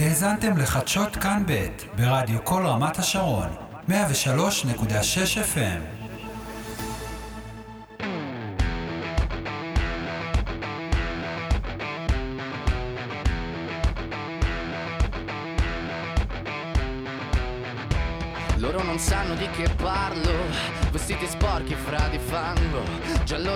האזנתם לחדשות כאן ב' ברדיו כל רמת השרון, 103.6 FM. Loro non sanno di che parlo, vestiti sporchi fra di fango, giallo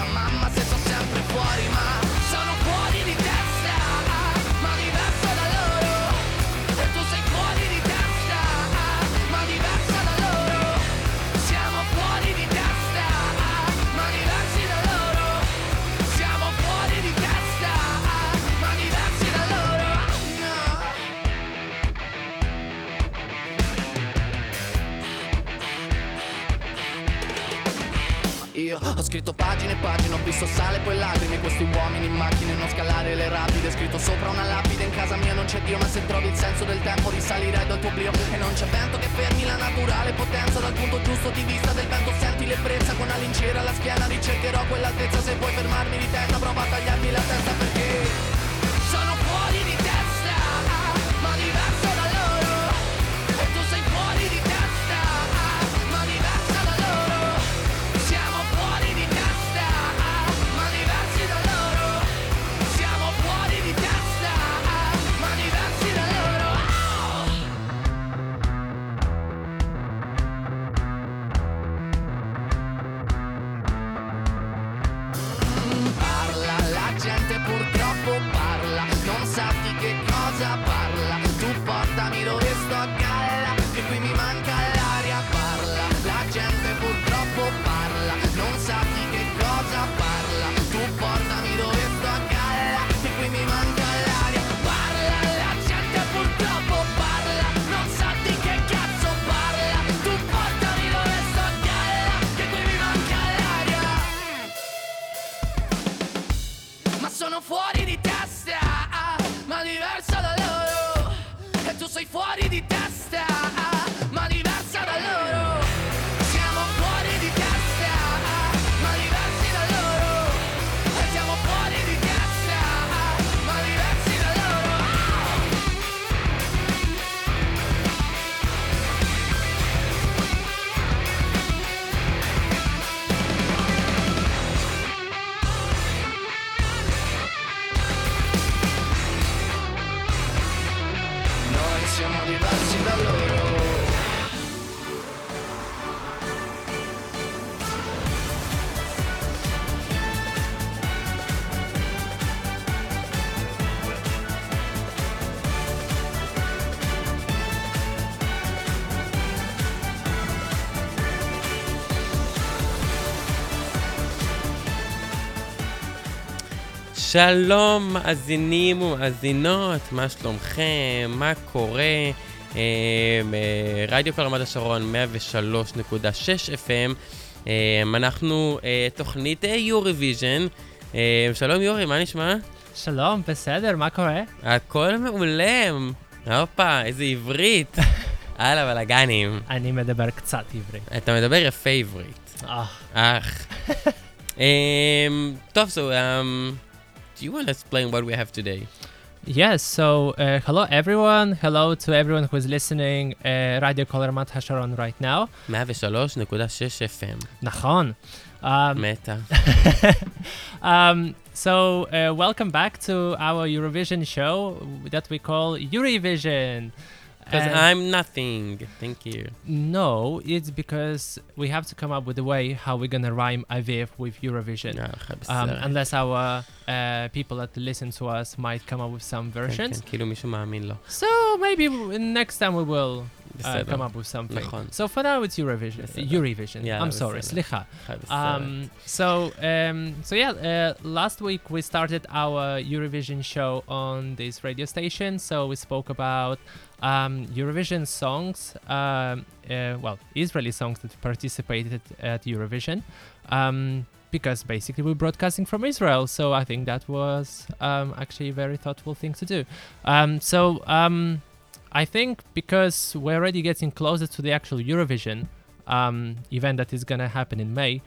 mamma se sto sempre fuori, ma Io. Ho scritto pagine e pagine, ho visto sale poi lacrime. Questi uomini in macchine, non scalare le rapide. Scritto sopra una lapide, in casa mia non c'è Dio Ma se trovi il senso del tempo risalirai dal tuo oblio. E non c'è vento che fermi la naturale potenza. Dal punto giusto di vista del vento senti l'ebbrezza. Con la lincera alla schiena ricercherò quell'altezza. Se vuoi fermarmi di testa prova a tagliarmi la testa perché שלום מאזינים ומאזינות, מה שלומכם? מה קורה? אה, אה, רדיו כל רמת השרון 103.6 FM, אה, אנחנו אה, תוכנית אה, יורוביז'ן. אה, שלום יורי, מה נשמע? שלום, בסדר, מה קורה? הכל מעולה. הופה, איזה עברית. הלאה, בלאגנים. אני מדבר קצת עברית. אתה מדבר יפה עברית. אה, אך. um, טוב, so, um, do you want to explain what we have today? Yes, so uh, hello everyone, hello to everyone who is listening uh, Radio Kol Ramat Hasharon right now. FM. Nachon. Um, Meta. um, so uh, welcome back to our Eurovision show that we call Eurovision. Because I'm nothing. Thank you. No, it's because we have to come up with a way how we're gonna rhyme IVF with Eurovision. No, um, unless our uh, people that listen to us might come up with some versions. so maybe next time we will uh, come up with something. So for now it's Eurovision. Eurovision. Yeah, I'm sorry. Slicha. Um, so um, so yeah, uh, last week we started our Eurovision show on this radio station. So we spoke about um, Eurovision songs, um, uh, well, Israeli songs that participated at Eurovision. Um, because basically we're broadcasting from Israel, so I think that was um, actually a very thoughtful thing to do. Um, so um, I think because we're already getting closer to the actual Eurovision event that is gonna happen in May,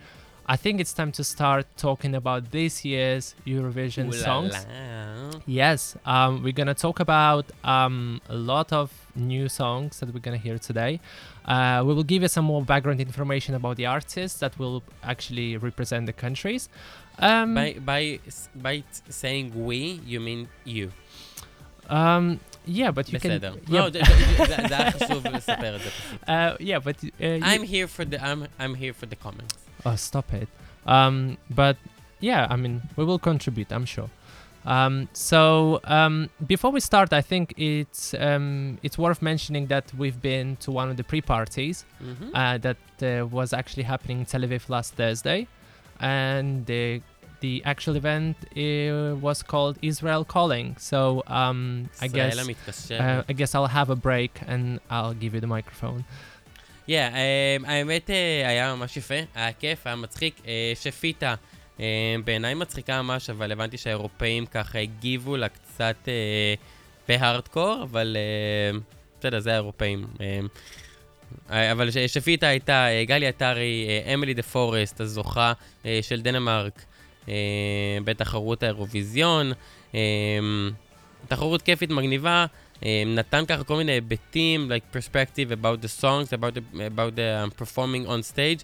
I think it's time to start talking about this year's Eurovision Ooh la songs. la. Yes, um, we're gonna talk about um, a lot of new songs that we're gonna hear today. Uh, we will give you some more background information about the artists that will actually represent the countries. Um, By, by, by saying we, you mean you. um, yeah, but you בסדר. can. לא, Yeah, זה- זה- זה- זה היה חשוב לספר את זה פשוט. uh, yeah, but uh, you- I'm here for the, I'm, I'm here for the comments. Oh, stop it. Um, but yeah, I mean, we will contribute, I'm sure. Um, so um, before we start, I think it's um, it's worth mentioning that we've been to one of the pre-parties mm-hmm. uh, that uh, was actually happening in Tel Aviv last Thursday, and the the actual event uh, was called Israel Calling. So um, I guess uh, I guess I'll have a break and I'll give you the microphone. Yeah, um, האמת אה, היה ממש יפה, היה כיף, היה מצחיק. אה, שפיטה, אה, בעיניי מצחיקה ממש, אבל הבנתי שהאירופאים ככה הגיבו לה קצת בהארדקור, אבל בסדר, זה האירופאים. אבל שפיטה הייתה גלי עטרי, אמילי דה פורסט, הזוכה של דנמרק בתחרות האירוויזיון. תחרות כיפית, מגניבה. Um, נתן ככה כל מיני היבטים, like perspective about the songs, about the, about the um, performing on stage,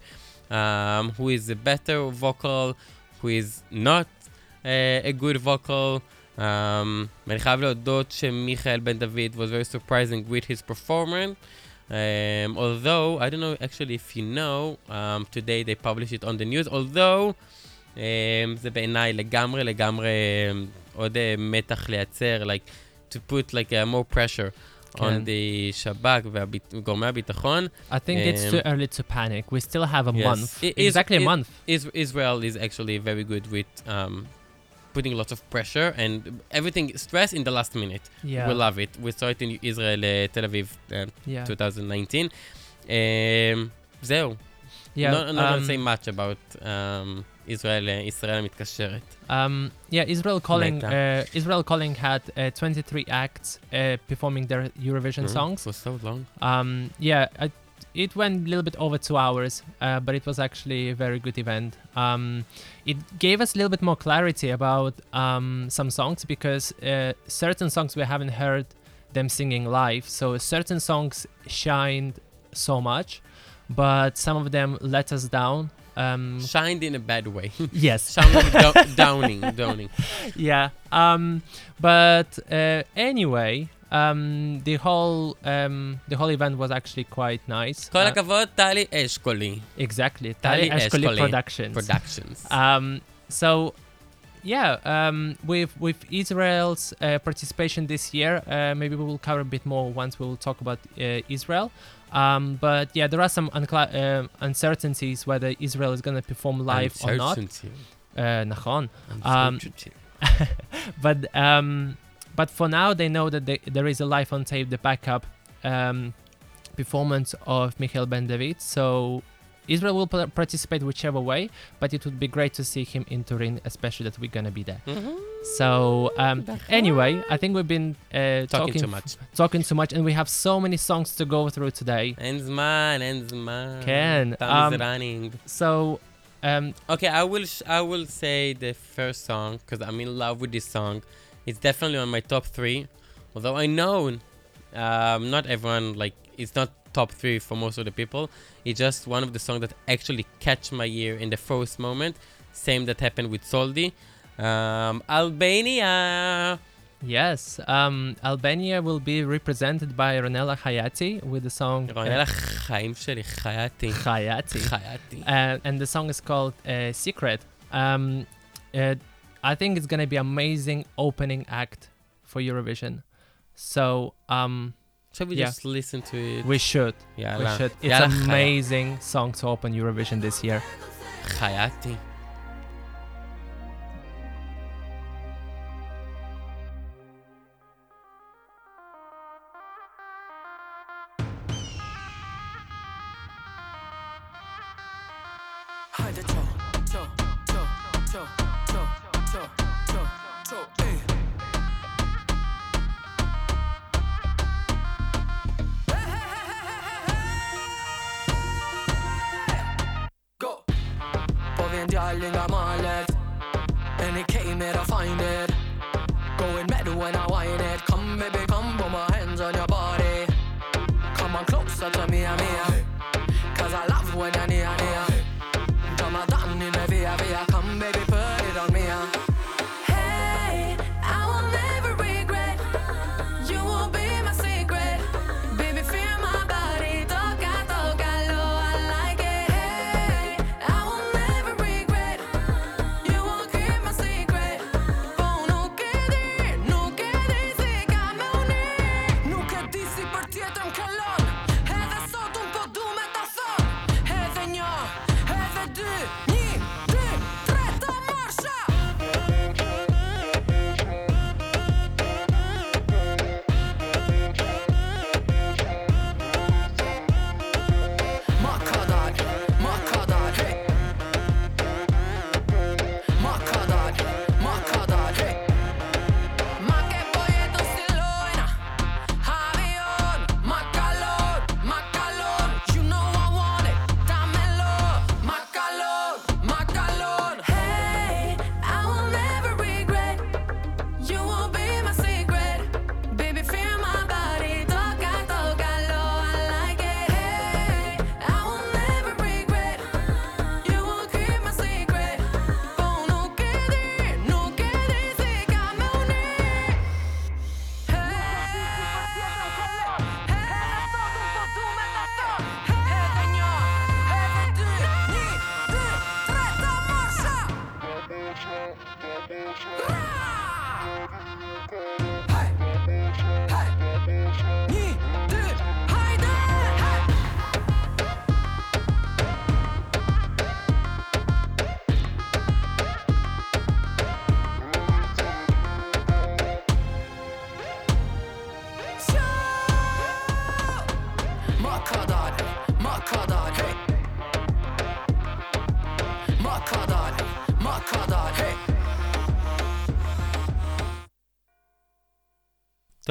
um, who is a better vocal, who is not uh, a good vocal. Um, ואני חייב להודות שמיכאל בן דוד was very surprising with his performance. Um, although, I don't know actually if you know, um, today they published it on the news, although um, זה בעיניי לגמרי לגמרי um, עוד uh, מתח לייצר, like to put like uh, more pressure כן. on the שב"כ וגורמי הביטחון. I think it's Um, too early to panic. We still have a Yes. month. It is- exactly a it- month. Is- Israel is actually very good with um, putting lots of pressure and everything stress in the last minute. Yeah. We love it. We saw it in Israel, uh, Tel Aviv, uh, yeah. 2019. Um, זהו. yeah. Not, not um, gonna say much about um, ישראל, uh, ישראל המתקשרת. um, yeah, Israel Calling. Meta. Uh, Israel Calling had uh, 23 acts uh, performing their Eurovision Mm, songs. For so long. Um, yeah, I, it went a little bit over two hours, uh, but it was actually a very good event. Um, it gave us a little bit more clarity about um, some songs because uh, certain songs we haven't heard them singing live. So certain songs shined so much, but some of them let us down. Um, Shined in a bad way. yes. Shined do- downing, downing. yeah. Um, but uh, anyway, um, the whole um, the whole event was actually quite nice. כל Uh, הכבוד, טלי אשכולי. exactly. Tali Tali Ashkoli Eshkoli Productions. Productions. um, so yeah, um, with with Israel's uh, participation this year, uh, maybe we will cover a bit more once we will talk about uh, Israel. Um, but yeah, there are some uncla- uh, uncertainties whether Israel is going to perform live or not. Uh, Nahon. Um, but um, but for now, they know that they, there is a live on tape, the backup um, performance of Michael Ben David. So Israel will participate whichever way, but it would be great to see him in Turin, especially that we're gonna be there. Mm-hmm. So um, anyway, I think we've been uh, talking, talking, too much, talking too much, and we have so many songs to go through today. And man, and man, can time's um, running. So. Um, okay, I will sh- I will say the first song because I'm in love with this song. It's definitely on my top three, although I know um, not everyone like it's not top three for most of the people. It's just one of the songs that actually catch my ear in the first moment. Same that happened with Soldi. Um, Albania. Yes, um, Albania will be represented by Ronela Hajati with the song. Uh, Ronella Chaim Sheli Hayati. Hayati. Hayati. Uh, and the song is called uh, Sekret. Um, uh, I think it's gonna be amazing opening act for Eurovision. So um, should we yeah. just listen to it? We should. Yeah, we should. It's an amazing song to open Eurovision this year.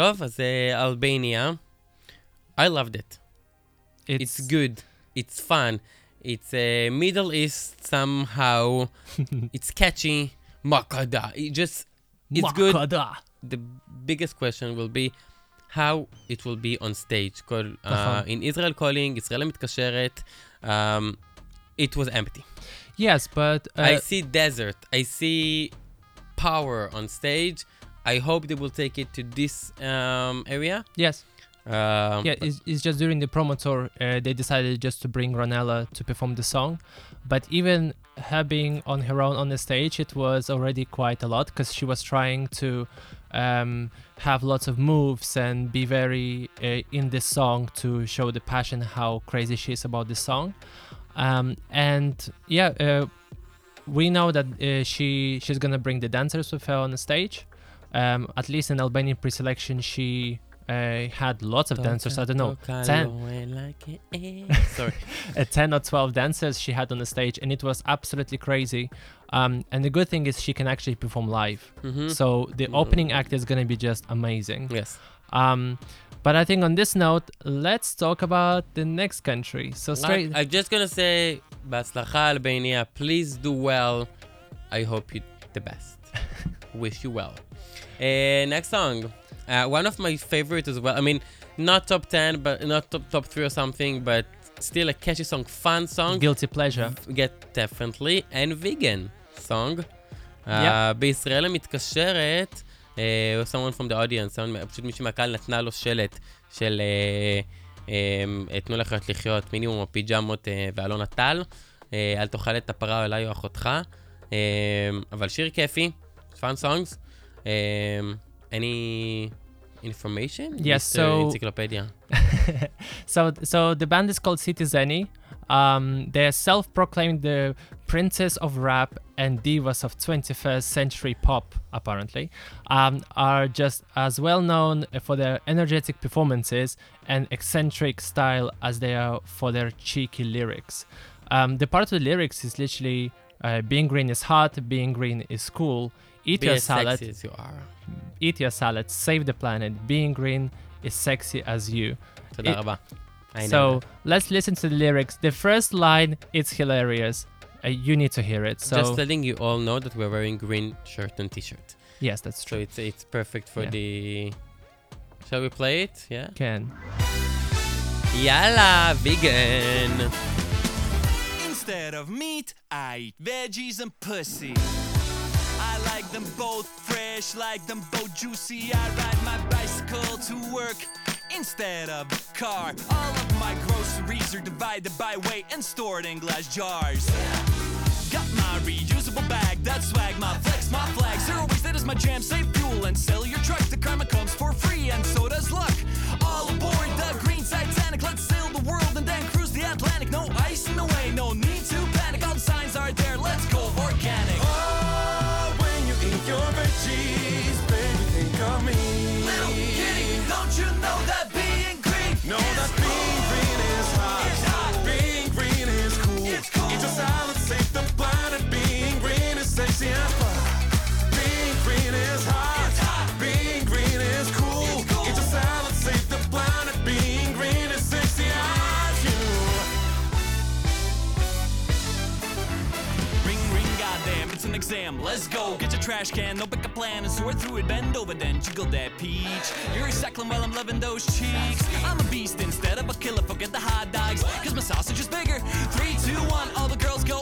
טוב, אז אה, אלבניה. I loved it. It's, good. It's fun. It's uh, Middle East somehow. it's catchy. Makada. It just, it's good. Makada. The biggest question will be how it will be on stage. כל, uh, נכון. in Israel calling, ישראל המתקשרת. Um, it was empty. Yes, but uh, I see desert. I see power on stage. I hope they will take it to this um, area. yes, Um, yeah, it's, it's just during the promo tour uh, they decided just to bring Ronela to perform the song, but even her being on her own on the stage, it was already quite a lot because she was trying to um, have lots of moves and be very uh, in this song to show the passion, how crazy she is about this song, um, and yeah. Uh, we know that uh, she she's gonna bring the dancers with her on the stage um, at least in Albanian pre-selection, she uh, had lots of dancers. I don't know, ten, sorry, uh, ten or twelve dancers she had on the stage, and it was absolutely crazy. Um, and the good thing is she can actually perform live, mm-hmm. so the mm-hmm. opening act is gonna be just amazing. Yes. Um, but I think on this note, let's talk about the next country. So straight. I, am just gonna say, Baslacha Albania, please do well. I hope you the best. Wish you well. Uh, next song. Uh, one of my favorites as well. I mean, not top 10, but not top, top 3 or something, but still a catchy song, fun song. Guilty pleasure. get definitely, and vegan song. Uh, Yeah. בישראל המתקשרת, uh, someone from the audience, someone, פשוט מישהי מהקהל נתנה לו שלט של uh, um, תנו לחיות לחיות, מינימום הפיג'מות uh, ואלון הטל, uh, אל תאכל את הפרה אליי או אחותך, uh, אבל שיר כיפי, fun songs. Um, any information? Yes, so- Encyclopedia. So, so the band is called Citi Zēni. Um, they're self-proclaimed the princess of rap and divas of 21st century pop. Apparently, um, are just as well known for their energetic performances and eccentric style as they are for their cheeky lyrics. Um, the part of the lyrics is literally uh, "Being green is hot, being green is cool." Eat Be your as salad, sexy as you are. eat your salad, save the planet. Being green is sexy as you. תודה It- רבה. I know So that. let's listen to the lyrics. The first line, it's hilarious. Uh, you need to hear it. So Just letting you all know that we're wearing green shirt and t-shirt. yes, that's So true. it's it's perfect for Yeah. the... Shall we play it? Yeah? Can Yalla, vegan. Instead of meat, I eat veggies and pussy. Them both fresh, like them both juicy. I ride my bicycle to work instead of a car. All of my groceries are divided by weight and stored in glass jars. Got my reusable bag, that swag, my flex, my flag. Zero waste, that is my jam. Save fuel and sell your truck. The karma comes for free, and so does luck. All aboard the green Titanic. Let's sail the world and then cruise the Atlantic. No ice in the way, no need exam. Let's go. Get your trash can, no pick a plan and sort through it. Bend over, then jiggle that peach. You're recycling while I'm loving those cheeks. I'm a beast instead of a killer. Forget the hot dogs, cause my sausage is bigger. Three, two, one, all the girls go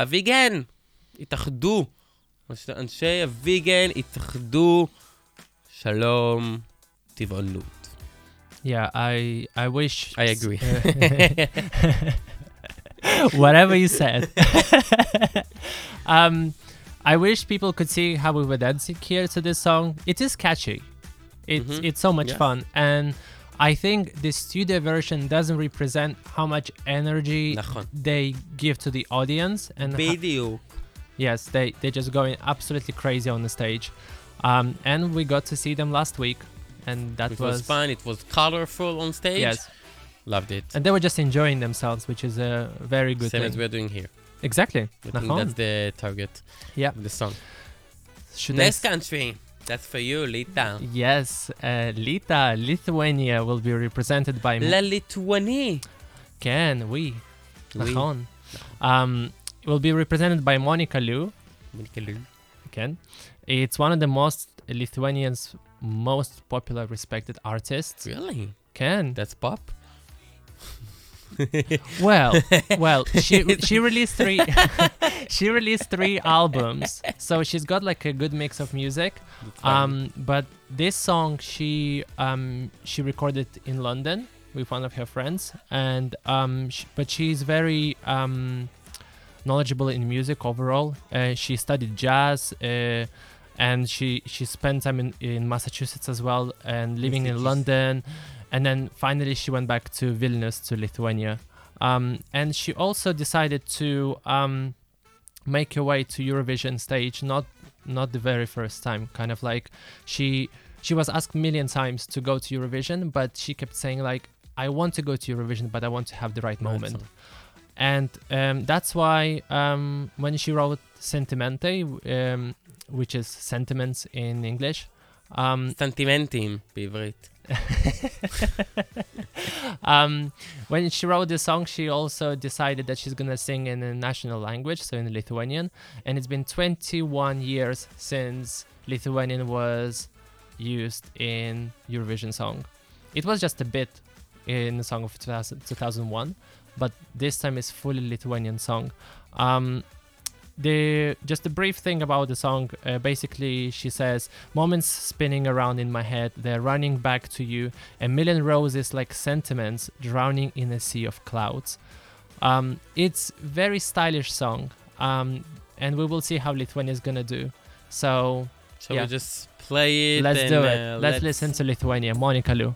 הוויגן, התאחדו. אנשי הוויגן התאחדו. שלום, טבעונות. yeah, I I wish I agree. whatever you said. um, I wish people could see how we were dancing here to this song. It is catchy. It's Mhm. it's so much Yeah. fun, and I think the studio version doesn't represent how much energy נכון. they give to the audience, and ho- בדיוק. yes, they they're just going absolutely crazy on the stage. Um, and we got to see them last week, and that It was fun, it was colorful on stage. yes, Loved it. and they were just enjoying themselves, which is a very good Same thing. as we're doing here. exactly. I think נכון. that's the target Yeah. of the song. Should I Next country. That's for you, Lita. Yes, uh, Lita, Lithuania will be represented by. La Lithuania. Can we? Oui. oui. Um, will be represented by Monika Liu. Monika Liu. Can. it's one of the most Lithuanians' most popular, respected artists. Really? Can that's pop. Well, well, she she released three she released three albums, so she's got like a good mix of music. Um, but this song she um she recorded in London with one of her friends, and um, sh but she's very um knowledgeable in music overall. Uh, she studied jazz. Uh, and she she spent time in, in Massachusetts as well and living in London and then finally she went back to Vilnius to Lithuania. Um, and she also decided to um, make her way to Eurovision stage, not not the very first time. Kind of like she she was asked million times to go to Eurovision, but she kept saying like, "I want to go to Eurovision, but I want to have the right moment." And um, that's why um, when she wrote "Sentimentai," um, which is sentiments in English, um, Sentimentai, favorite. um, when she wrote this song, she also decided that she's gonna sing in a national language, so in Lithuanian. And it's been 21 years since Lithuanian was used in Eurovision song. It was just a bit in the song of 2000, 2001, but this time it's fully Lithuanian song. Um, the just a brief thing about the song. Uh, basically she says moments spinning around in my head they're running back to you. A million roses like sentiments drowning in a sea of clouds. Um, it's very stylish song um, and we will see how lithuania is gonna do. So Shall Yeah. we just play it? let's and, do uh, it. Let's, listen to lithuania. Monika Liu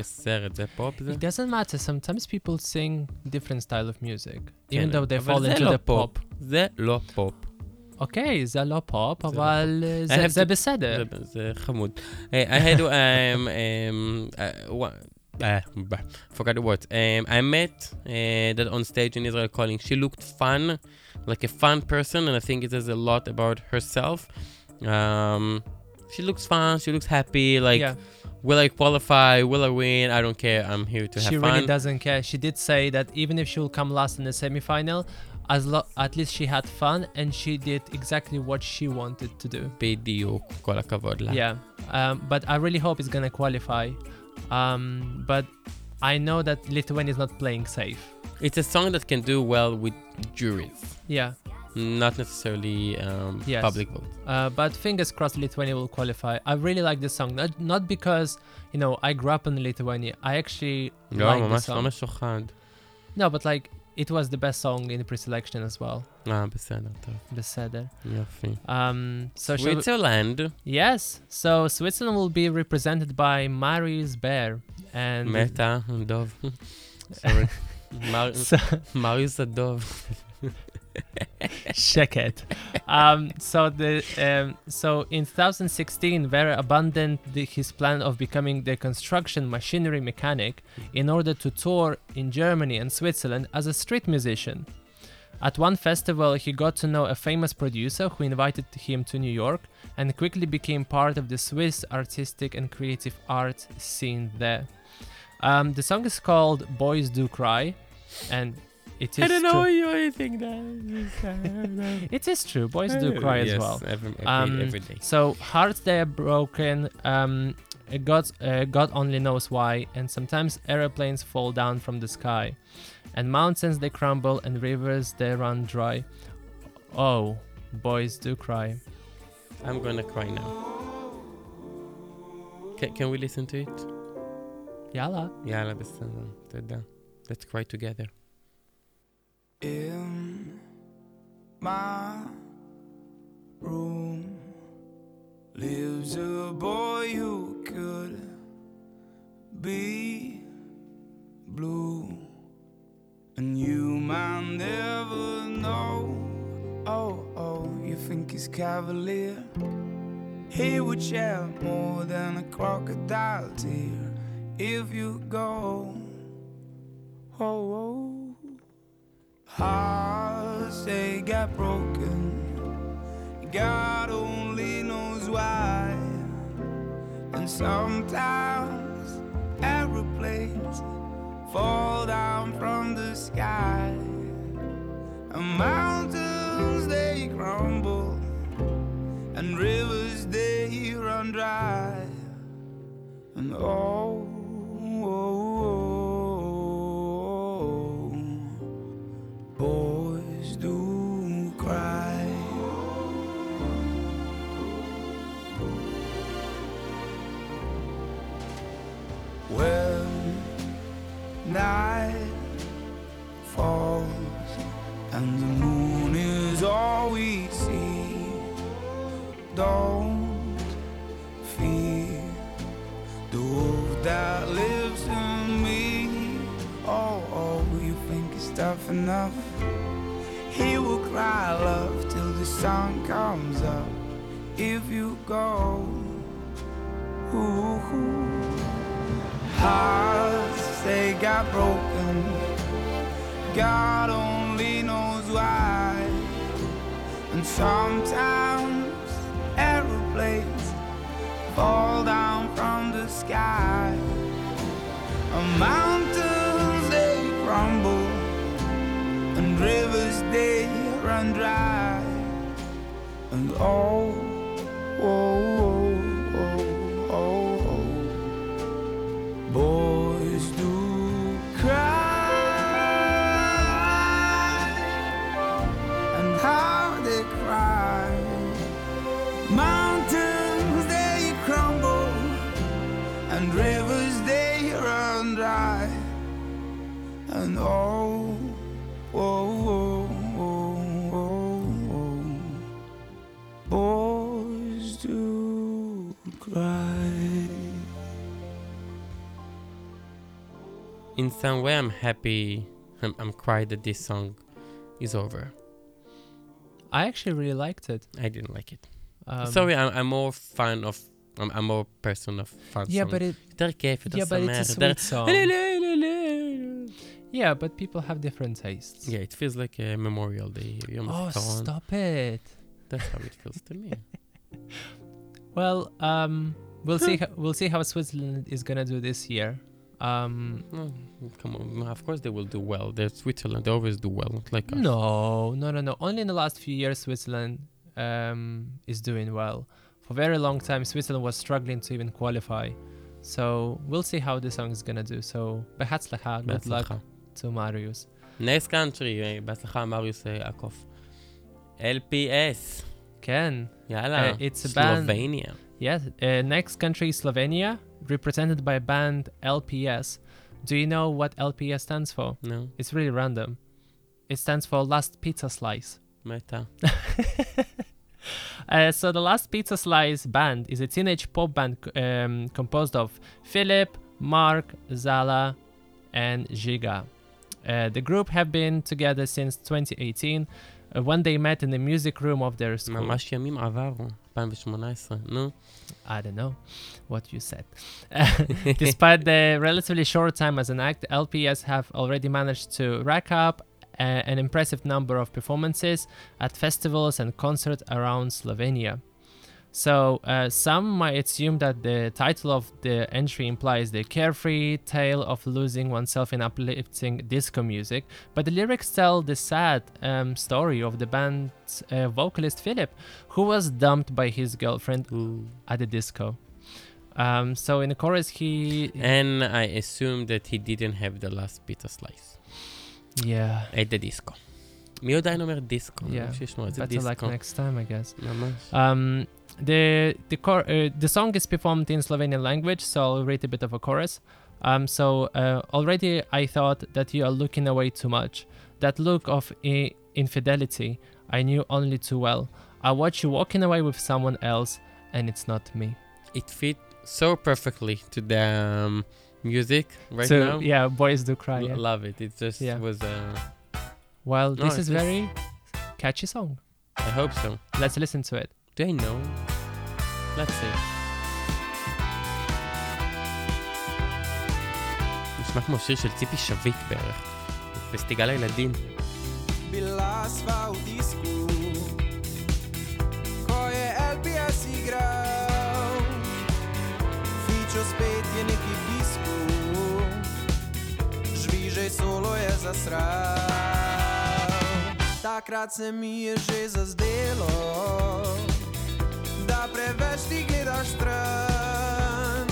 בסרט, זה פופ זה? It doesn't matter. Sometimes people sing different style of music, כן, even though they אבל fall זה into לא the pop. זה לא פופ. אוקיי, זה לא פופ, לא אבל אה, I זה- have זה to- בסדר. זה- זה חמוד. Hey, I had um, um, uh, one- uh, bah, forgot the words. Um, I met uh, that on stage in Israel calling. She looked fun, like a fun person, and I think it says a lot about herself. Um, she looks fine. She looks happy. Like, yeah. will I qualify? Will I win? I don't care. I'm here to have she fun. She really doesn't care. She did say that even if she will come last in the semifinal, as lo- at least she had fun and she did exactly what she wanted to do. Yeah, um, but I really hope it's gonna qualify. Um, but I know that Lithuania is not playing safe. It's a song that can do well with juries. Yeah not necessarily um, Yes. public vote. uh, but fingers crossed Lithuania will qualify. I really like this song, not not because you know I grew up in Lithuania. I actually לא, like the ממש song. לא משוחד. No, but like it was the best song in the pre-selection as well. אה, בסדר, טוב, Beseder. יופי. Um, so shall we- Switzerland, yes, so Switzerland will be represented by Marius Bear and מתה, דוב. Sorry. מר- so, מריוס הדוב. Sheket. um, so the um, so in 2016, Bear abandoned the, his plan of becoming the construction machinery mechanic in order to tour in Germany and Switzerland as a street musician. At one festival, he got to know a famous producer who invited him to New York and quickly became part of the Swiss artistic and creative art scene there. Um, the song is called "Boys Do Cry," and it is I don't know true. anything that. it is true. Boys do oh, cry yes, as well. Every, every, um, every day. So hearts they are broken. Um, God, uh, God only knows why. And sometimes aeroplanes fall down from the sky, and mountains they crumble, and rivers they run dry. Oh, boys do cry. I'm gonna cry now. Can, can we listen to it? Yala. Yala, um, Let's cry together. In my room lives a boy who could be blue, and you might never know. Oh, oh, you think he's cavalier? He would shed more than a crocodile tear if you go. Oh, oh. Hearts they got broken. God only knows why. And sometimes aeroplanes fall down from the sky. And mountains they crumble. And rivers they run dry. And oh, oh, oh, night falls and the moon is all we see, don't fear the wolf that lives in me. Oh, oh, you think it's tough enough? He will cry love till the sun comes up. If you go, ooh, hearts they got broken. God only knows why. And sometimes aeroplanes fall down from the sky. And mountains they crumble, and rivers they run dry. And oh, oh, oh, some way, I'm happy. I'm, I'm cry that this song is over. I actually really liked it. I didn't like it. Um, Sorry, I'm, I'm more fan of. I'm, I'm more person of fan. Yeah, song. but it. Yeah, but it's a sweet song. yeah, but people have different tastes. Yeah, it feels like a Memorial Day. Oh, stop it! That's how it feels to me. Well, um, we'll see. How, we'll see how Switzerland is gonna do this year. Um, No, come on, of course they will do well. They're Switzerland, they always do well, not like us. no, no, no, no. Only in the last few years, Switzerland um, is doing well. For a very long time, Switzerland was struggling to even qualify. So we'll see how the song is gonna do. So, בהצלחה, good luck בהצלחה. to Marius. Next country, אה, בהצלחה מריוס אה, עקוף. LPS, Ken, יאללה. Uh, it's a band- סלובניה. yes. Uh, next country is Slovenia, represented by band LPS. Do you know what LPS stands for? No. It's really random. It stands for Last Pizza Slice. Meta. uh, so the Last Pizza Slice band is a teenage pop band um, composed of Philip, Mark, Zala, and Giga. Uh, the group have been together since 2018 uh, when they met in the music room of their school. ממש ימים עברו, 2018, נו. I don't know what you said. Despite the relatively short time as an act, LPS have already managed to rack up uh, an impressive number of performances at festivals and concerts around Slovenia. So, uh, some might assume that the title of the entry implies the carefree tale of losing oneself in uplifting disco music, but the lyrics tell the sad um, story of the band's uh, vocalist Philip, who was dumped by his girlfriend Ooh. at the disco. Um, so in the chorus, he And I assume that he didn't have the last pizza slice. yeah, את the disco. מי עדיין אומר דיסקו? Yeah, אני שישמעו את זה better luck דיסקו. next time, I guess. ממש. Um, the the chor- uh, the song is performed in Slovenian language, so I'll read a bit of a chorus. Um, so uh, already I thought that you are looking away too much. That look of I- infidelity I knew only too well. I watch you walking away with someone else, and it's not me. It fit so perfectly to the um, music right so now. yeah, boys do cry. L- yeah. Love it. It just Yeah. was. Uh, Well, No, this is- very catchy song. I hope so. Let's listen to it. Do I know? Let's see. נשמע כמו שיר של ציפי שביט בערך. פסטיגל הילדים. Bila sva v disku, ko je LPS igral. Fičo spet je neki disku, žvižej solo je zasral. Takrat se mi je že zazdelo, da preveč ti gledaš stran.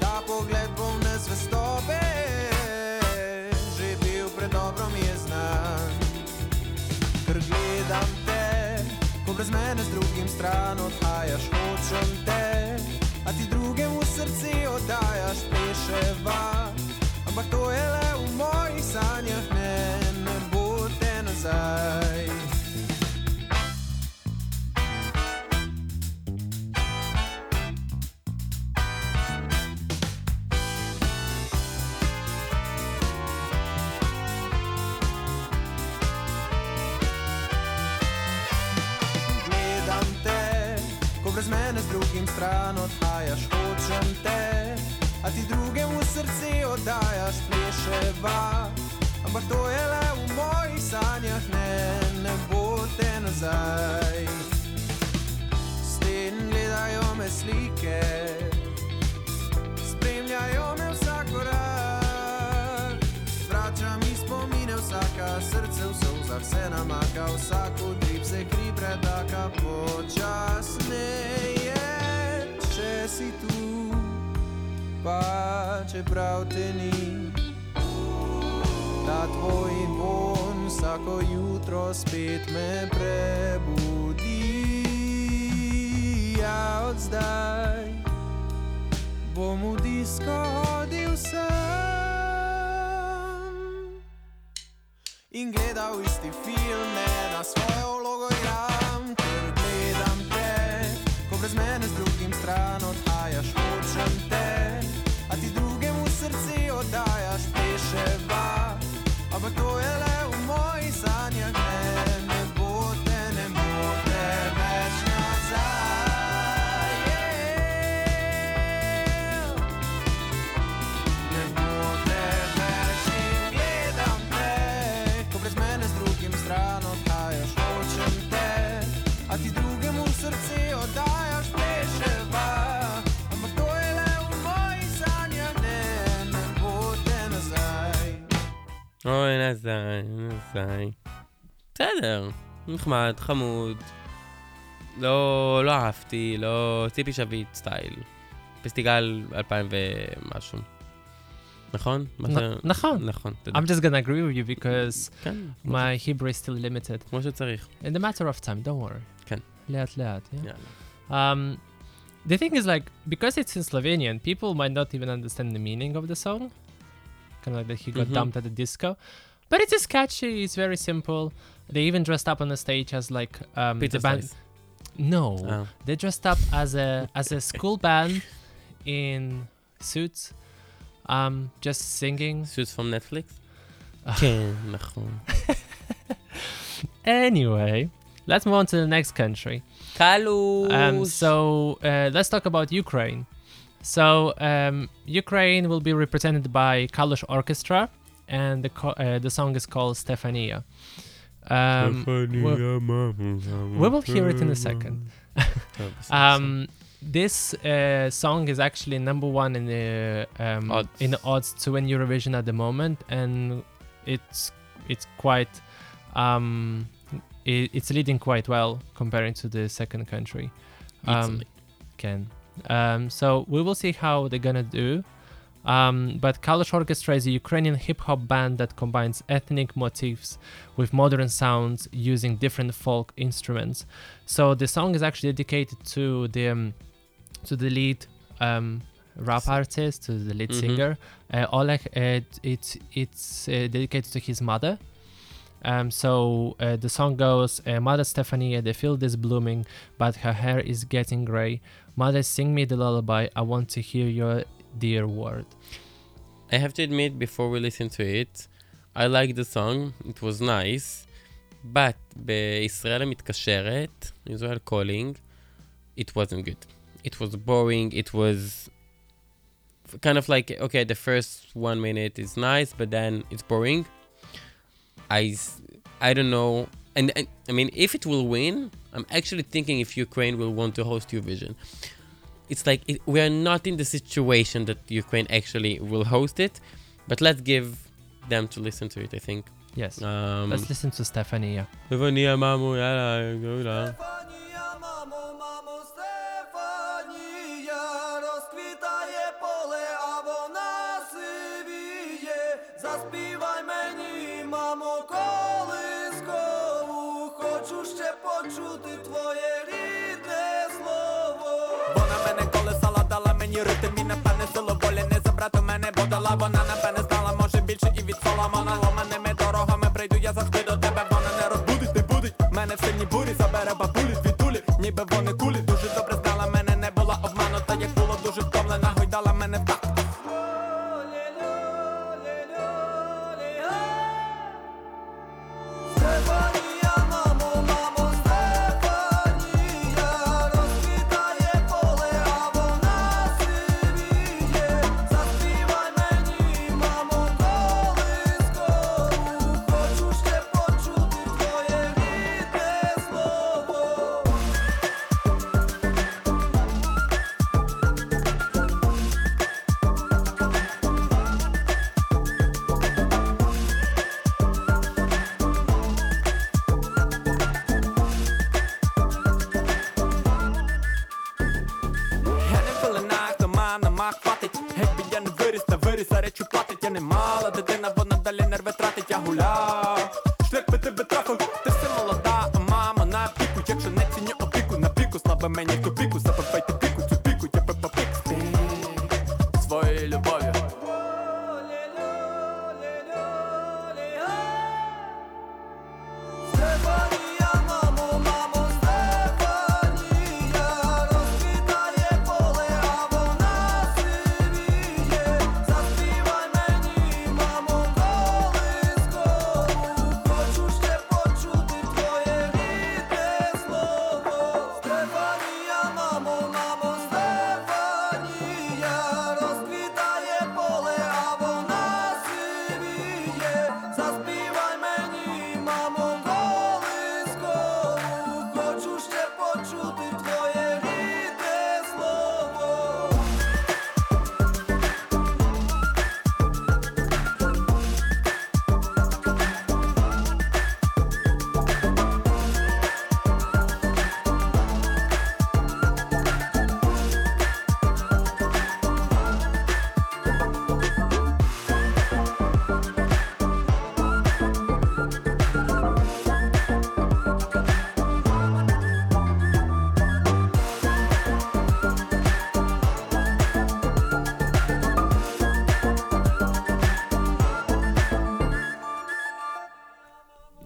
Ta pogled polne zvestobe, že bil predobro mi je znan. Ker gledam te, ko brez mene z drugim stran odhajaš, hočem te, a ti drugemu srce oddajaš, pleševa. Ampak to je le v mojih sanjah, ne, ne bo te nazaj. Drugim stran odhajaš, hočem te, a ti drugemu srce oddajaš, pleševa. Ampak to je le v mojih sanjah, ne, ne bo te nazaj. Sten gledajo me slike, spremljajo me vsak korak. Vrača mi spomine vsaka, srce v solzah se namaka, vsak utrip se kri predaka počasneje. Si tu, pa čeprav te ni, ta tvoj von vsako jutro spet me prebudi. Ja, od zdaj bom v disko hodil sam in gledal isti film, ne na svojo vlogo igram, ker gledam te, ko brez mene z drugim stran אוי, נזי, נזי. בסדר, נחמד, חמוד. לא, לא אהבתי, לא... ציפי שביט סטייל. פסטיגל 2000 ומשהו. נכון? מה נ- זה- נכון. נכון, תודה. I'm just gonna agree with you because כן, my Hebrew is still limited. כמו שצריך. In the matter of time, don't worry. כן. לאט לאט, yeah. יאללה. Um, the thing is, like, because it's in Slovenian, people might not even understand the meaning of the song. kind of like that he got mm-hmm. dumped at the disco. But it's just catchy. It's very simple. They even dressed up on the stage as like um, Pizza the band. Slice. No, oh. they dressed up as a as a school band in suits, um, just singing. Suits from Netflix. anyway, let's move on to the next country. Kalu. Um, so uh, let's talk about Ukraine. So um, Ukraine will be represented by Kalush Orchestra, and the co- uh, the song is called Stefania. Um, Stefania we will hear it in a second. um, this uh, song is actually number one in the um, odds. in the odds to win Eurovision at the moment, and it's it's quite um, it, it's leading quite well comparing to the second country. Um, Italy. Ken. Um, so we will see how they're gonna do. Um, but Kalush Orchestra is a Ukrainian hip hop band that combines ethnic motifs with modern sounds using different folk instruments. So the song is actually dedicated to the um, to the lead um, rap artist, to the lead Mhm. singer. Uh, Oleg, uh, it's it's uh, dedicated to his mother. Um, so uh, the song goes, uh, Mother Stefania, the field is blooming, but her hair is getting gray. Mother, sing me the lullaby. I want to hear your dear word. I have to admit, before we listen to it, I like the song, it was nice, but בישראל המתקשרת, Israel calling, it wasn't good. It was boring, it was kind of like, okay, the first one minute is nice, but then it's boring. I, s- I don't know. And, and I mean, if it will win, I'm actually thinking if Ukraine will want to host Eurovision it's like it, we are not in the situation that Ukraine actually will host it, but let's give them to listen to it. I think. Yes. Um, Let's listen to Stefania. Stefania, mamu, yalla, gula. Стефанія, мамо, мамо, Стефанія, розквітає поле, а вона сивіє. Заспівай мені, мамо, колискову, хочу ще почути твоє рідне слово. Вона мене колесала, дала мені ритм і напевне силу волі не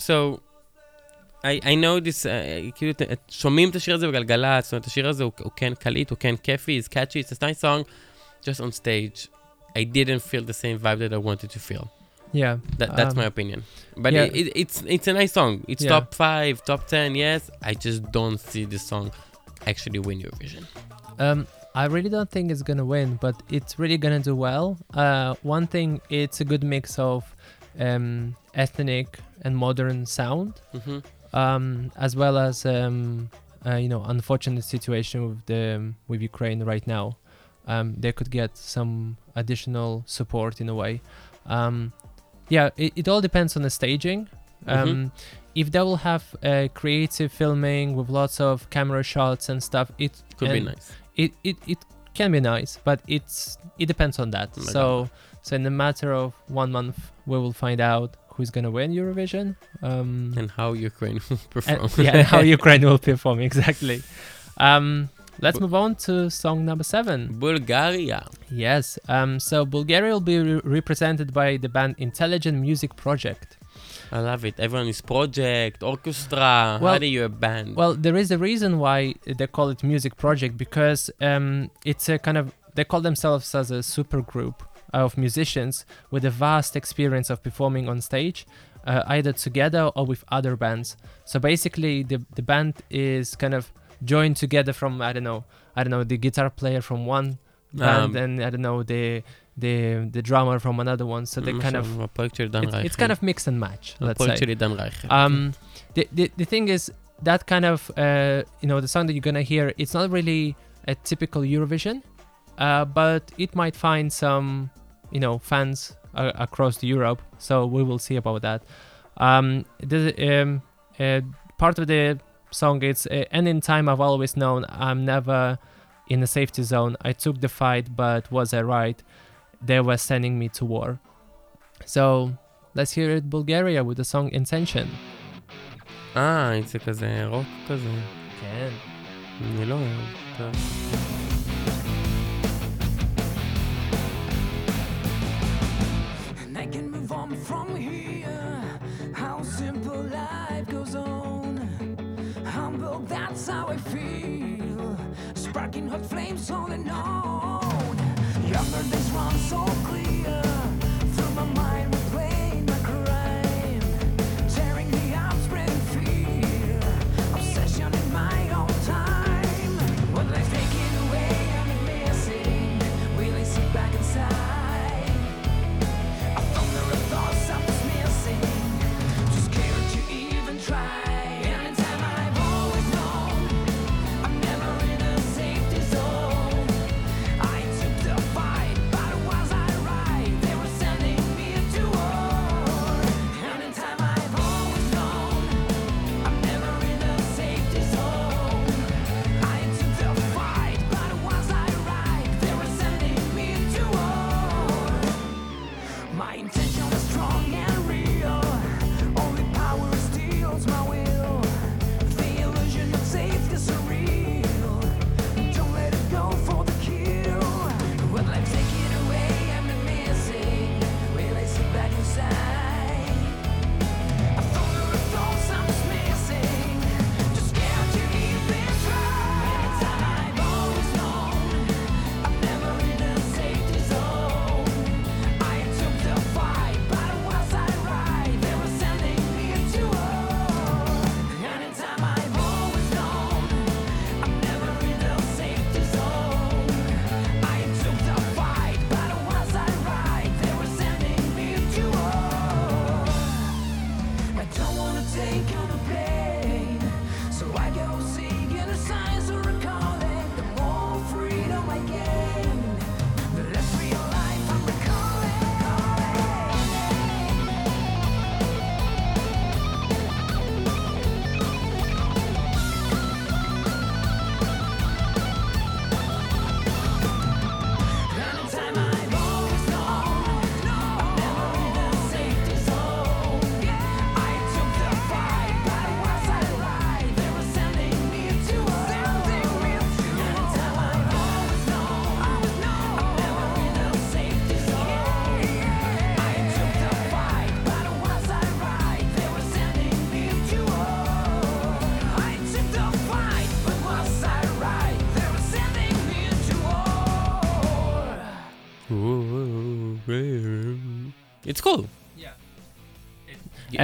so, I, I know this, uh, כאילו, ת- את- שומעים את השיר הזה בגלגלצ, זאת אומרת, השיר הזה הוא, הוא כן קליט, הוא כן כיפי, it's catchy, it's a nice song, just on stage, I didn't feel the same vibe that I wanted to feel. Yeah. That, that's um, my opinion. But yeah. it, it, it's it's a nice song. It's Yeah. top five, top ten, yes. I just don't see this song actually win Eurovision. Um, I really don't think it's gonna win, but it's really gonna do well. Uh, one thing, it's a good mix of um, ethnic and modern sound, Mhm. um, as well as um, uh, you know, unfortunate situation with the with Ukraine right now. Um, they could get some additional support in a way. Um, yeah, it, it all depends on the staging. Um, Mhm. If they will have uh, creative filming with lots of camera shots and stuff, it Could be nice. It, it it can be nice, but it's it depends on that. Oh so so in a matter of one month, we will find out who's gonna win Eurovision. Um, And how Ukraine will and- perform. yeah, how Ukraine will perform exactly. Um, let's move on to song number seven. Bulgaria. Yes. Um, so Bulgaria will be re- represented by the band Intelligent Music Project. I love it. Everyone is project, orchestra. how do you a band? Well, there is a reason why they call it music project because um, it's a kind of they call themselves as a super group of musicians with a vast experience of performing on stage, uh, either together or with other bands. So basically, the, the band is kind of joined together from I don't know, I don't know, the guitar player from one band and I don't know the the the drummer from another one. So they kind of it's kind of mix and match. Let's say. Um, the, the the thing is that kind of uh, you know the song that you're gonna hear. It's not really a typical Eurovision uh, but it might find some you know fans uh, across Europe. So we will see about that. Um, the um, uh, part of the song is uh, and in time I've always known I'm never in a safety zone. I took the fight, but was I right? They were sending me to war. So let's hear it Bulgaria with the song Intention. אה, זה כזה רוק כזה. כן. אני לא אוהב. How I feel. Sparking hot flames and on. Younger days run so clear. Through my mind,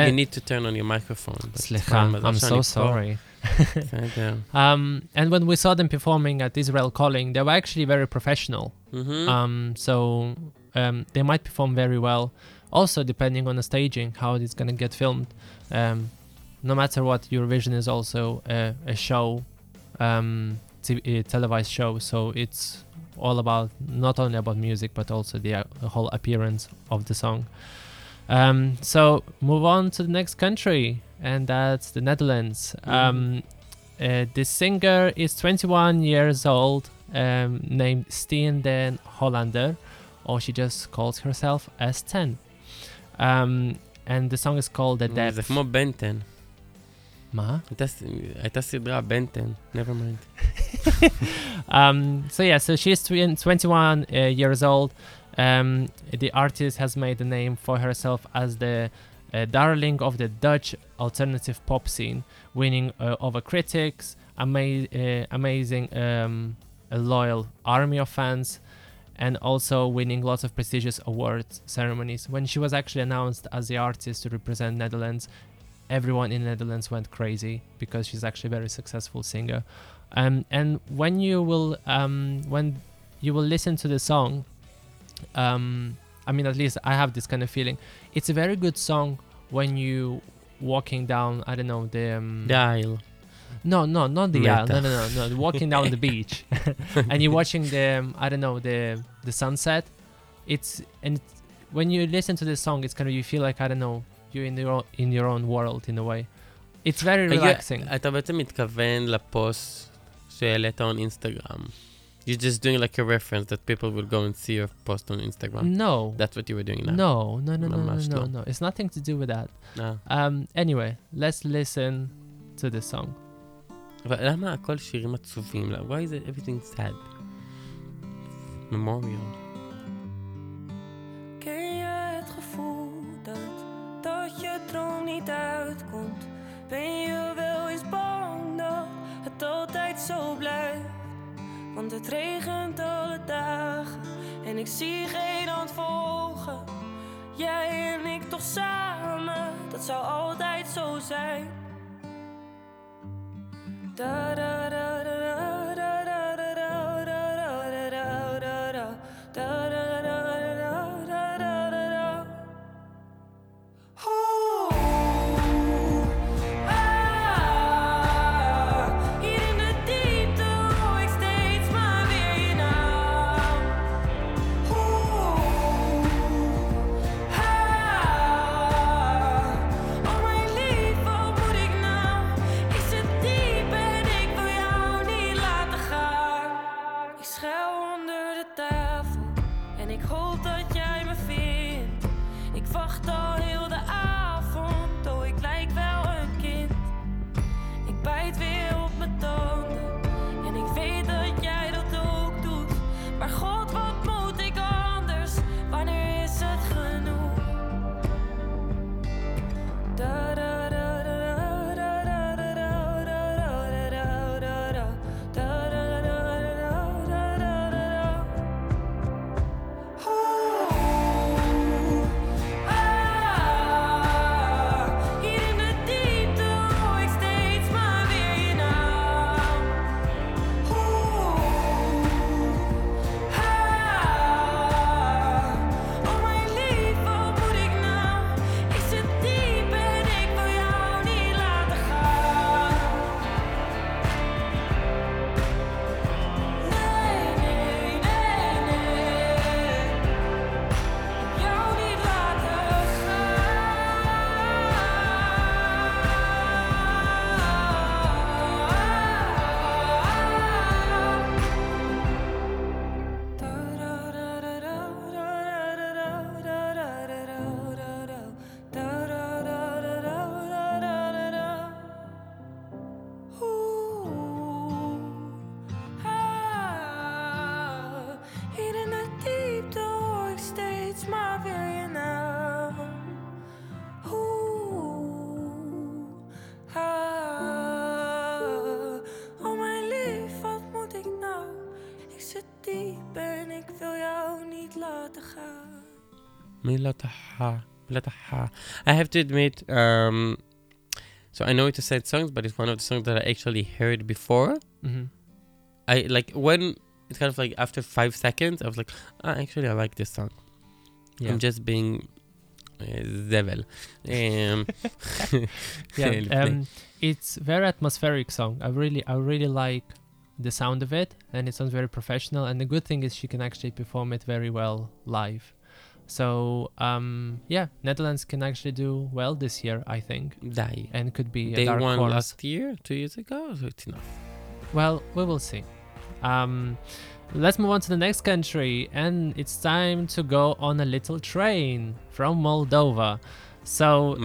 You need to turn on your microphone. Slicha, I'm so sorry. um, and when we saw them performing at Israel Calling, they were actually very professional. Mm-hmm. Um, so um, they might perform very well. Also, depending on the staging, how it's gonna get filmed. Um, no matter what, Eurovision is also a, a show, um, t- a televised show. So it's all about not only about music but also the, uh, the whole appearance of the song. Um, so move on to the next country, and that's the Netherlands. Mm. Um, uh, the singer is 21 years old, um, named Stien Den Hollander, or she just calls herself S10. Um, and the song is called The Depth. זה כמו בנטן. מה? הייתה benten. never mind. um, so yeah, so she's 21 uh, years old. Um, the artist has made a name for herself as the uh, darling of the Dutch alternative pop scene, winning uh, over critics, ama- uh, amazing, um, a loyal army of fans, and also winning lots of prestigious awards ceremonies. When she was actually announced as the artist to represent Netherlands, everyone in Netherlands went crazy because she's actually a very successful singer. Um, and when you will um, when you will listen to the song, um, I mean at least I have this kind of feeling. It's a very good song when you walking down I don't know the um, The aisle. no no not the aisle no Meta. no no no walking down the beach and you're watching the um, I don't know the the sunset. It's and it's, when you listen to this song, it's kind of you feel like I don't know you're in your own, in your own world in a way. It's very רגע, relaxing. אתה בעצם מתכוון לפוסט שהעלית on Instagram. You're just doing like a reference that people will go and see your post on Instagram. No. That's what you were doing now. No, no, no, no, no, ממש no, לא. no. It's nothing to do with that. אה. Um. Anyway, let's listen to the song. אבל למה הכל שירים עצובים? Like, Why is it everything sad? Memorial. Ken je het gevoel dat, dat je droom niet uitkomt? Ben je wel eens bang dat het altijd zo blijft? Want het regent alle dagen en ik zie geen hand volgen. Jij en ik toch samen, dat zou altijd zo zijn. I have to admit, um, so I know it's a sad song, but it's one of the songs that I actually heard before. Mm-hmm. I like when it's kind of like after five seconds, I was like, oh, actually, I like this song. Yeah. I'm just being uh. Um, yeah, um, it's very atmospheric song. I really, I really like the sound of it, and it sounds very professional. And the good thing is she can actually perform it very well live. So um, yeah, Netherlands can actually do well this year, I think. And could be they won horse. last year, two years ago. So it's enough. Well, we will see. Um, let's move on to the next country, and it's time to go on a little train from Moldova. So um,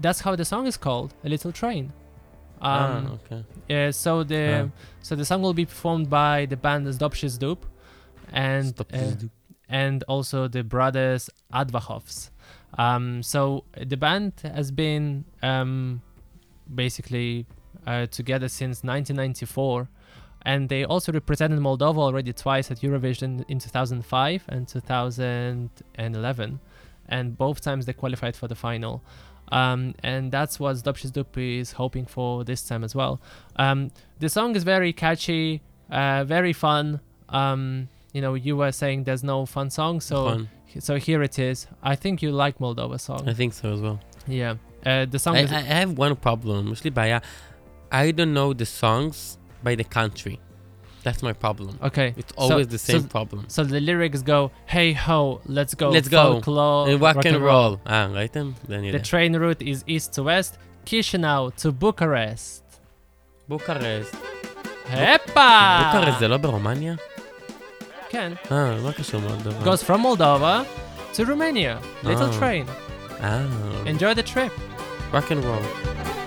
that's how the song is called, a little train. Ah, um, ah, okay. Yeah, so the ah. so the song will be performed by the band Zdob și Zdub, and uh, and also the brothers Advachovs. Um, so the band has been um, basically uh, together since 1994, and they also represented Moldova already twice at Eurovision in 2005 and 2011, and both times they qualified for the final. Um, and that's what Zdob și Zdub is hoping for this time as well. Um, the song is very catchy, uh, very fun. Um, you know, you were saying there's no fun song, so נכון. so here it is. I think you like Moldova song. I think so as well. yeah, uh, the song I, is I I have one problem. יש לי בעיה. I don't know the songs by the country. That's my problem. okay. It's so- always the same so, problem. So the lyrics go, "Hey ho, let's go, Let's go. folklore, Uh, rock and roll. אה, ראיתם? זה אני The יודע. train route is east to west, Chisinau to Bucharest. בוקרשט. הפה! בוקרשט זה לא ברומניה? Can. Ah, look at Moldova. Goes from Moldova to Romania. Little ah. train. Ah. Enjoy the trip. Rock and roll.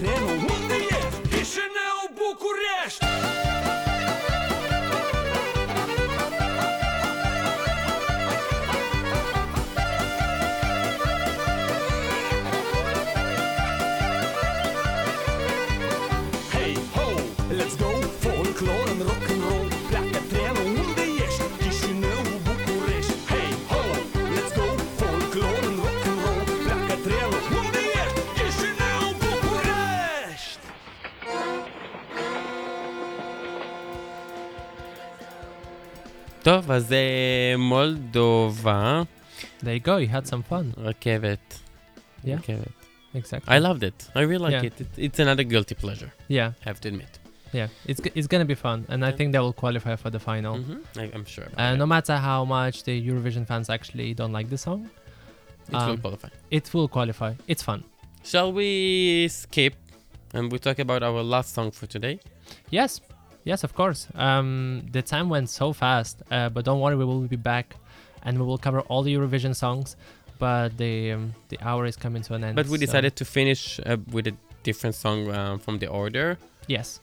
Pleacă טוב, אז אה, מולדובה, There you go. You had some fun. רכבת. Yeah. רכבת. Exactly. I loved it. I really like Yeah. it. it. It's another guilty pleasure, yeah. I have to admit. yeah, it's g- it's gonna be fun, and I think they will qualify for the final. Mhm, I- I'm sure. about Uh, it. no matter how much the Eurovision fans actually don't like the song, It will um, qualify. It will qualify. It's fun. Shall we skip and we talk about our last song for today? Yes, yes, of course. Um, the time went so fast, uh, but don't worry, we will be back, and we will cover all the Eurovision songs. But the um, the hour is coming to an end. But we so- decided to finish uh, with a different song um, from the order. Yes,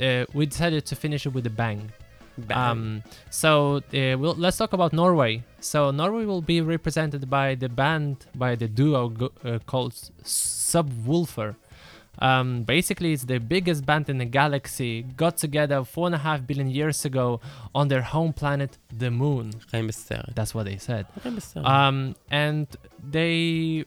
uh, we decided to finish it with a bang. Bang. Um, so uh, we'll, let's talk about Norway. So Norway will be represented by the band, by the duo go- uh, called Subwoolfer. Um, basically, it's the biggest band in the galaxy. Got together four and a half billion years ago on their home planet, the Moon. That's what they said. Um, and they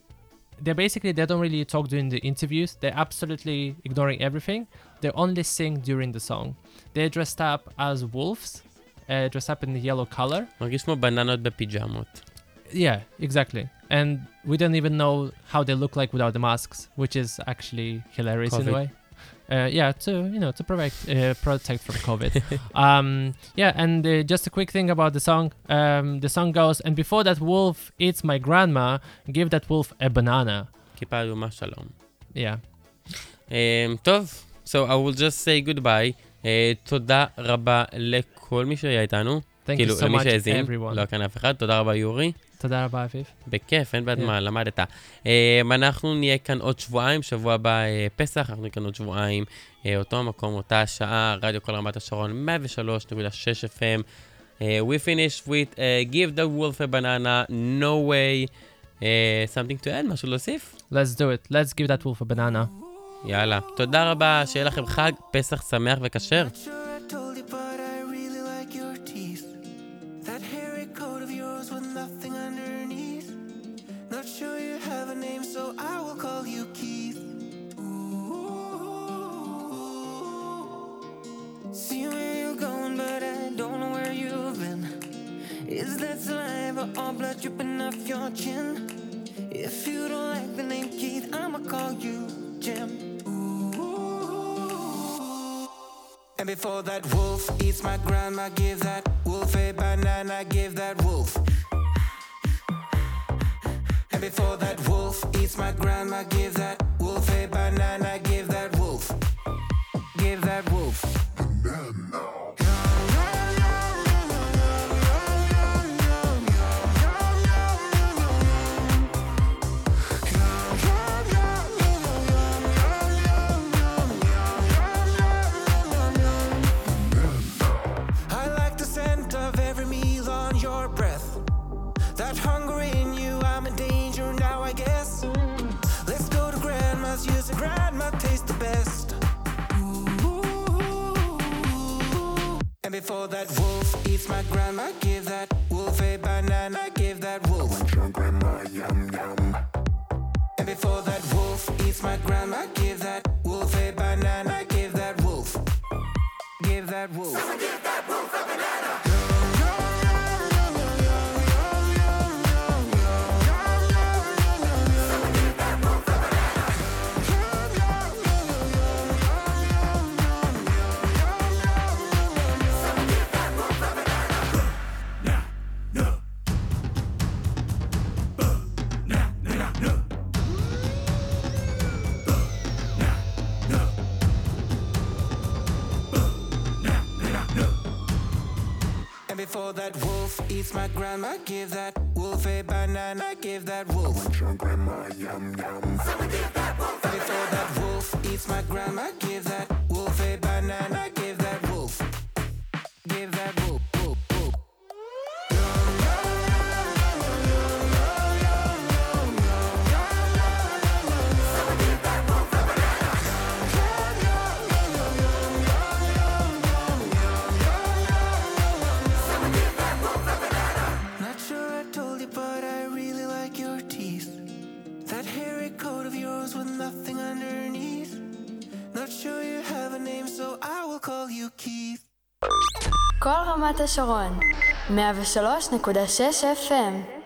they basically they don't really talk during the interviews. They're absolutely ignoring everything. They only sing during the song. They're dressed up as wolves, uh, dressed up in the yellow color. Magismo gândesc mă bananot pijamot. Yeah, exactly And we don't even know how they look like without the masks, which is actually hilarious in a COVID. way. Uh, yeah, to you know to protect uh, protect from COVID. um, yeah, and uh, just a quick thing about the song. Um, the song goes, and before that wolf eats my grandma, give that wolf a banana. כיפה אדומה שלום. Yeah. Um, טוב, so I will just say goodbye. Uh, תודה רבה לכל מי שהיה איתנו. Thank you כאילו, so למי much, שהאזין, everyone. לא כאן אף אחד. תודה רבה יורי. תודה רבה, אביב. בכיף, אין בעד Yeah. מה, למדת. Um, אנחנו נהיה כאן עוד שבועיים, שבוע הבא uh, פסח, אנחנו נהיה כאן עוד שבועיים, uh, אותו מקום, אותה שעה, רדיו כל רמת השרון, 103.6 FM. Uh, we finished with Give the Wolf a Banana, No Way. Something to add, משהו להוסיף? Let's do it. Let's give that wolf a banana. יאללה. תודה רבה, שיהיה לכם חג פסח שמח וכשר. Don't know where you've been. Is that saliva or blood dripping off your chin? If you don't like the name Keith, I'ma call you Jim. And before that wolf eats my grandma, give that wolf a banana, give that wolf. And before that wolf eats my grandma, give that wolf a banana, Before that wolf eats my grandma, give that wolf a banana, give that wolf. I want your grandma, yum yum. And before that wolf eats my grandma, give that wolf a banana, give that wolf. Give that wolf. give that wolf a banana. That wolf eats my grandma, give that wolf a banana, give that wolf. I want your grandma, yum yum. And before that wolf eats my grandma, give that wolf a banana, רמת השרון, 103.6 FM